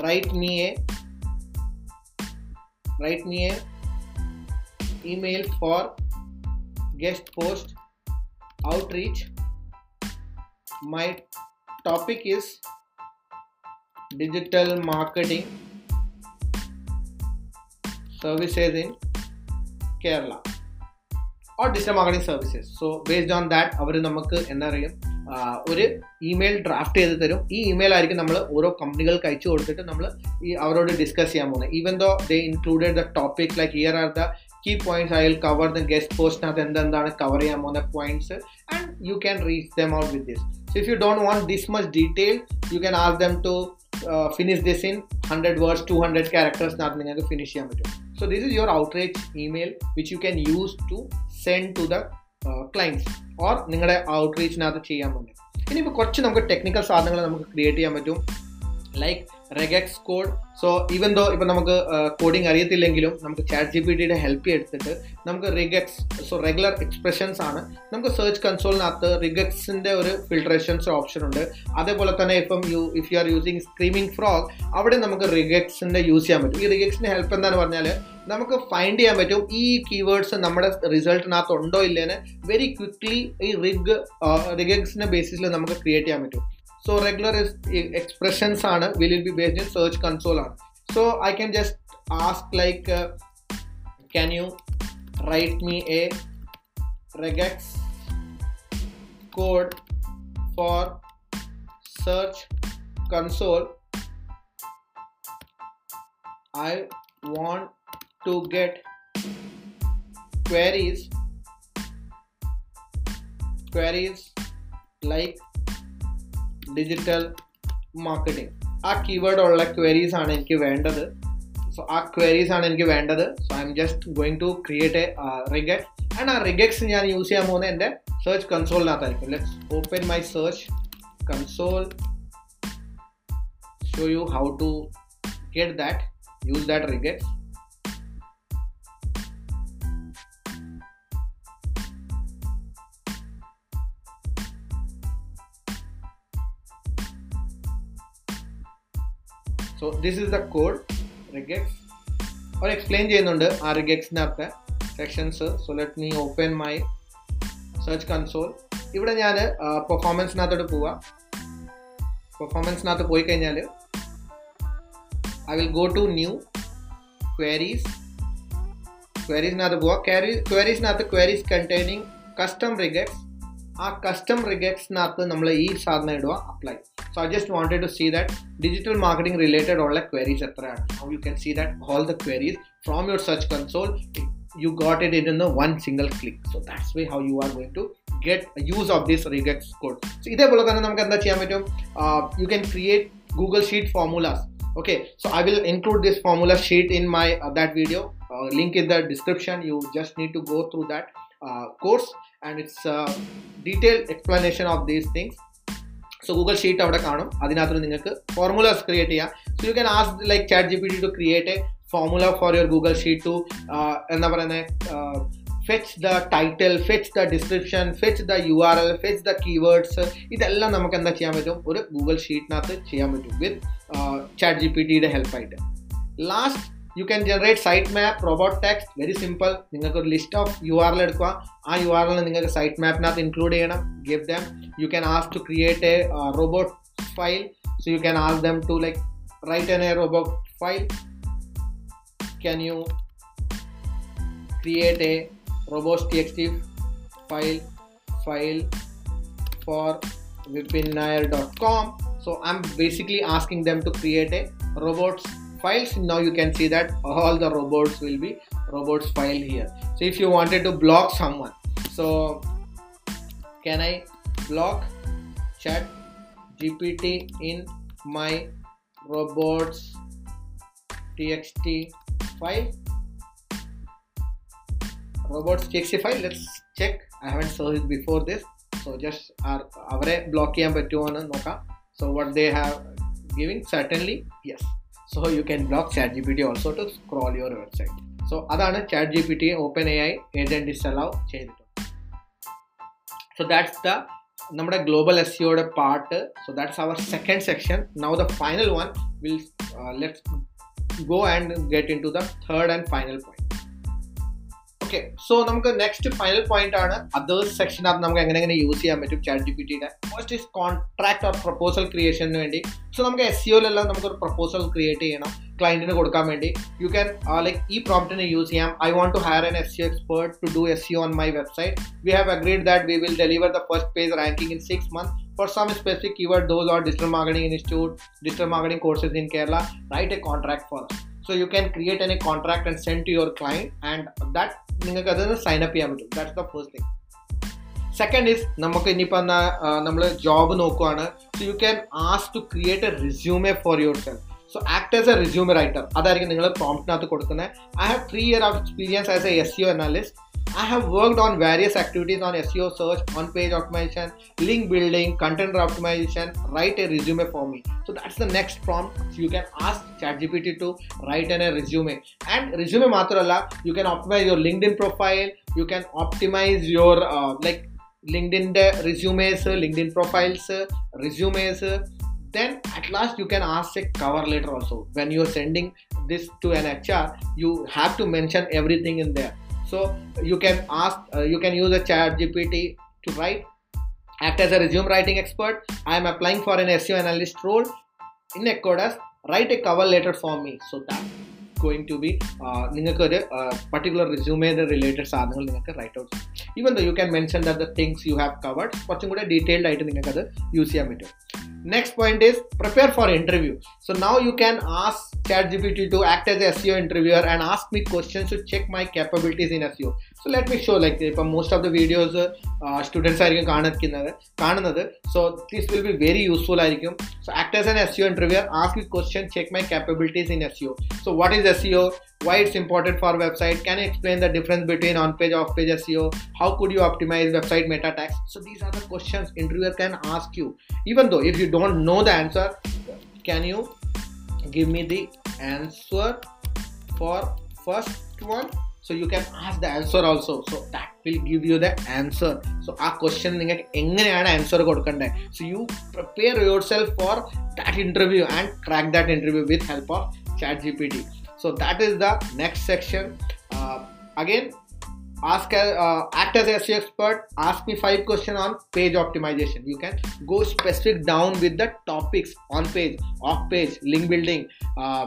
Speaker 1: write me a write me a email for guest post outreach my topic is digital marketing services in Kerala. Or digital marketing services. So based on that അവർ നമുക്ക് എന്താ ഒരു email draft ചെയ്ത് തരും. ഈ email ആയിരിക്കും നമ്മൾ ഓരോ കമ്പനികൾക്ക് അയച്ചു കൊടുത്തിട്ട് നമ്മൾ ഈ അവരോട് ഡിസ്കസ് ചെയ്യാൻ പോകുന്നത്. Even though they included the topic like here are the key points I will cover the guest പോസ്റ്റിനകത്ത് എന്തെന്താണ് കവർ ചെയ്യാൻ പോകുന്ന points and you can reach them out with this so if you don't want this much detail you can ask them to finish this in hundred words to hundred ക്യാരക്ടേഴ്സിനകത്ത് നിങ്ങൾക്ക് finish ചെയ്യാൻ പറ്റും. So this is your outreach email which you can use to send to the clients or നിങ്ങളുടെ ഔട്ട്റീച്ചിനകത്ത് ചെയ്യാൻ പറ്റും ഇനിയിപ്പോൾ കുറച്ച് നമുക്ക് ടെക്നിക്കൽ സാധനങ്ങൾ നമുക്ക് ക്രിയേറ്റ് ചെയ്യാൻ പറ്റും. Like regex code so even though ഇപ്പം നമുക്ക് കോഡിങ് അറിയത്തില്ലെങ്കിലും നമുക്ക് ചാറ്റ് ജി പി ടിയുടെ ഹെൽപ്പ് എടുത്തിട്ട് നമുക്ക് റിഗക്സ് സോ റെഗുലർ എക്സ്പ്രഷൻസ് ആണ്. നമുക്ക് സെർച്ച് കൺസോളിനകത്ത് റിഗക്സിന്റെ ഒരു ഫിൽട്രേഷൻസ് ഓപ്ഷൻ ഉണ്ട്. അതേപോലെ തന്നെ ഇപ്പം you if you are using screaming frog അവിടെ നമുക്ക് റിഗക്സിന്റെ യൂസ് ചെയ്യാൻ പറ്റും. ഈ റിഗക്സിന്റെ ഹെൽപ്പ് എന്താണെന്ന് പറഞ്ഞാൽ നമുക്ക് ഫൈൻഡ് ചെയ്യാൻ പറ്റും. ഈ കീവേഡ്സ് നമ്മുടെ റിസൾട്ടിനകത്ത് ഉണ്ടോ ഇല്ലേന്ന് വെരി ക്വിക്ക്ലി ഈ റിഗ് റിഗക്സിന്റെ ബേസിസിൽ നമുക്ക് ക്രിയേറ്റ് ചെയ്യാൻ പറ്റും. so regular is expressions ആണ് will it be based in search console ആണ് so i can just ask like uh, can you write me a regex code for search console i want to get queries queries like digital marketing ആ keyword ഉള്ള queries ആണ് എനിക്ക് വേണ്ടത് so ആ queries ആണ് എനിക്ക് വേണ്ടത് so I'm just going to create a regex and ആ റിഗക്സ് ഞാൻ യൂസ് ചെയ്യാൻ പോകുന്നത് എൻ്റെ search കൺസോളിനകത്തായിരിക്കും let's open my search console show you how to get that use that regex so this is the code regex our explain ചെയ്യുന്നുണ്ട് ആ റിഗക്സിനകത്ത് sections so let me open my search console ഇവിടെ ഞാൻ പെർഫോമൻസിനകത്തോട്ട് പോവാം. പെർഫോമൻസിനകത്ത് പോയി കഴിഞ്ഞാൽ I will go to new queries ക്വയറീസിനകത്ത് പോവാം. ക്വയറി ക്വയറീസിനകത്ത് ക്വയറീസ് കണ്ടെയ്നിങ് കസ്റ്റം റിഗക്സ് ആ കസ്റ്റം റിഗക്സിനകത്ത് നമ്മൾ ഈ സാധനം ഇടുക apply so i just wanted to see that digital marketing related all like queries etc now you can see that all the queries from your search console you got it in the one single click so that's way how you are going to get use of this regex code so ഇതേപോലെ തന്നെ നമുക്ക് എന്താ ചെയ്യാൻ പറ്റും you can create google sheet formulas okay so i will include this formula sheet in my uh, that video uh, link in the description you just need to go through that uh, course and it's a detailed explanation of these things So Google sheet അവിടെ കാണും. അതിനകത്ത് നിങ്ങൾക്ക് formulas create ചെയ്യാം. So you can ask like chat G P T to create a formula for your Google sheet to എന്താ പറയുന്നത് fetch the title fetch the description fetch the U R L fetch the keywords ഇതെല്ലാം നമുക്ക് എന്താ ചെയ്യാൻ പറ്റും? ഒരു Google ഷീറ്റിനകത്ത് ചെയ്യാൻ പറ്റും വിത്ത് ചാറ്റ് ജി പി ടിയുടെ ഹെൽപ്പായിട്ട് last you can generate site map robot text very simple നിങ്ങൾക്ക് ഒരു list of U R L എടുക്കുക ആ യു ആർ എൽ നിങ്ങൾക്ക് സൈറ്റ് മാപ്പിനകത്ത് ഇൻക്ലൂഡ് ചെയ്യണം give them you can ask to create a robot file so you can ask them to like write an a robot file can you create a robots txt file file for vipinnair.com so i'm basically asking them to create a robots files now you can see that all the robots will be robots file here so if you wanted to block someone so can i block chat gpt in my robots txt file robots txt file let's check i haven't searched before this so just അവരെ block ചെയ്യാൻ പറ്റുമോ എന്ന് നോക്കാം so what they have giving certainly yes so you can block chat G P T also to scroll your website so അതാണ് chat G P T open A I agent disallow ചെയ്തിട്ടുണ്ട് so that's the നമ്മുടെ global S സിയുടെ part so that's our second section now the final one will let's go and get into the third and final point okay so നമുക്ക് next final point ആണ് others സെക്ഷനകത്ത് നമുക്ക് എങ്ങനെ എങ്ങനെ use ചെയ്യാൻ പറ്റും ചാറ്റ് ജി പി ടിയുടെ first is contract or proposal ക്രിയേഷന് വേണ്ടി സോ നമുക്ക് എസ് സിഒയിലെല്ലാം നമുക്കൊരു പ്രപ്പോസൽ ക്രിയേറ്റ് ചെയ്യണം ക്ലയൻറ്റിന് കൊടുക്കാൻ വേണ്ടി യു ക്യാൻ ലൈക്ക് ഈ പ്രോംപ്റ്റിനെ യൂസ് ചെയ്യാം I want to hire an SEO expert to do SEO on my website we have agreed that we will deliver the first page ranking in six month for some specific keyword those are digital marketing institute digital marketing courses in kerala write a contract for us so you can create any contract and send to your client and that നിങ്ങൾക്ക് അതിന് sign up ചെയ്യാൻ പറ്റും that's the first thing second is നമുക്ക് ഇനിയിപ്പോൾ എന്നാ നമ്മൾ job നോക്കുവാണ് so you can ask to create a resume for yourself so act as a resume writer അതായിരിക്കും നിങ്ങൾ പ്രോംപ്റ്റിനകത്ത് കൊടുക്കുന്നത് I have three year of experience as a SEO analyst I have worked on various activities on SEO search, on page optimization, link building, content optimization. Write a resume for me. So that's the next prompt. So you can ask ChatGPT to write a resume. And resume matralla, you can optimize your LinkedIn profile. You can optimize your uh, like LinkedIn resumes, uh, LinkedIn profiles, uh, resumes. Uh. Then at last you can ask a cover letter also. When you're sending this to an HR, you have to mention everything in there so you can ask uh, you can use a chat gpt to write act as a resume writing expert. I am applying for an seo analyst role in ecodas write a cover letter for me. So that going to be നിങ്ങൾക്ക് ഒരു particular റിസ്യൂമേഡ് related സാധനങ്ങൾ നിങ്ങൾക്ക് write out ചെയ്യും. Even the you can mention the things you have covered കുറച്ചും കൂടെ detailed ആയിട്ട് നിങ്ങൾക്ക് അത് യൂസ് ചെയ്യാൻ പറ്റും. Next point is prepare for interview so now you can ask chat gpt to act as you seo interviewer and ask me questions to check my capabilities in seo so let me show like ഇപ്പം most of the videos students ആയിരിക്കും കാണിക്കുന്നത് കാണുന്നത് so this will be very useful ആയിരിക്കും so act as an SEO interviewer ask you question check my capabilities in SEO. So what is SEO? Why it's important for website? Can you explain the difference between on-page, off-page SEO? How could you optimize website meta tags? So these are the questions interviewer can ask you. Even though if you don't know the answer, can you give me the answer for first one? So you can ask the answer also. So that will give you the answer. So ആ question നിങ്ങൾക്ക് എങ്ങനെയാണ് answer കൊടുക്കേണ്ടത് so you prepare yourself for that interview and crack that interview with help of chat gpt so that is the next section uh, again ask uh, act as a SEO expert ask me five questions on page optimization you can go specific down with the topics on page off page link building uh,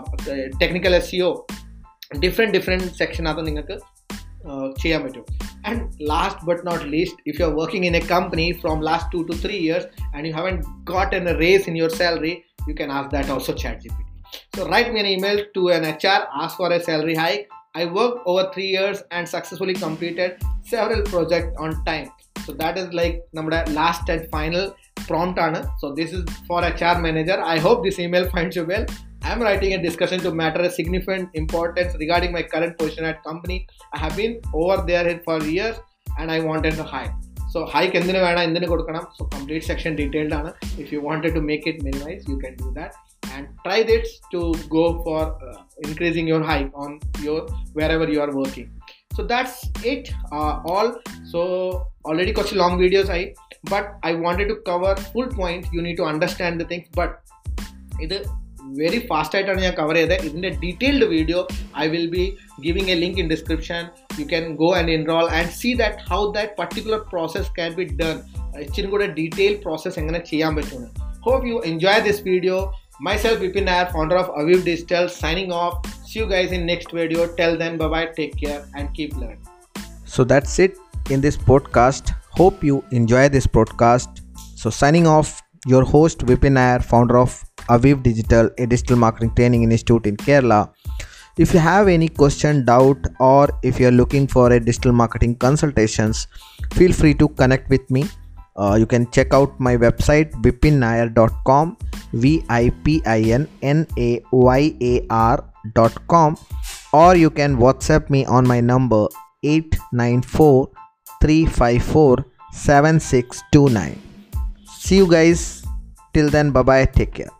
Speaker 1: technical SEO different different section അത് നിങ്ങൾക്ക് ചെയ്യാൻ പറ്റും and last but not least if you are working in a company from last two to three years and you haven't got an raise in your salary you can ask that also chat G P So write me an email to an HR, ask for a salary hike. I worked over three years and successfully completed several projects on time. So that is like നമ്മുടെ last and final prompt ആണ്. So this is for HR manager. I hope this email finds you well. I am writing a discussion to matter of significant importance regarding my current position at company. I have been over there for years and I wanted to hike. So hike എന്തിനു വേണം എന്തിനു കൊടുക്കണം so complete section detailed ആണ് if you wanted to make it minimise you can do that and try this to go for uh, increasing your hike on your wherever you are working so that's it uh, all so already got long videos i but i wanted to cover full point you need to understand the things but ഇത് very fast ആയിട്ടാണ് ഞാൻ cover ചെയ്തത് ഇതിൻ്റെ detailed video I will be giving a link in description you can go and enrol and see that how that particular process can be done ഇച്ചിരി കൂടെ detail process എങ്ങനെ ചെയ്യാൻ പറ്റുമെന്ന് hope you enjoy this video myself Vipin Nair, founder of Aviv Digital, signing off. See you guys in next video. Tell them bye bye, take care, and keep learning.
Speaker 2: So that's it in this podcast. Hope you enjoy this podcast. So signing off, your host Vipin Nair, founder of Aviv Digital, a digital marketing training institute in Kerala. If you have any question, doubt, or if you're looking for a digital marketing consultations, feel free to connect with me. Uh, you can check out my website vipinnair.com v i p i n n a y a r.com or you can whatsapp me on my number 894 354 7629 see you guys till then bye bye take care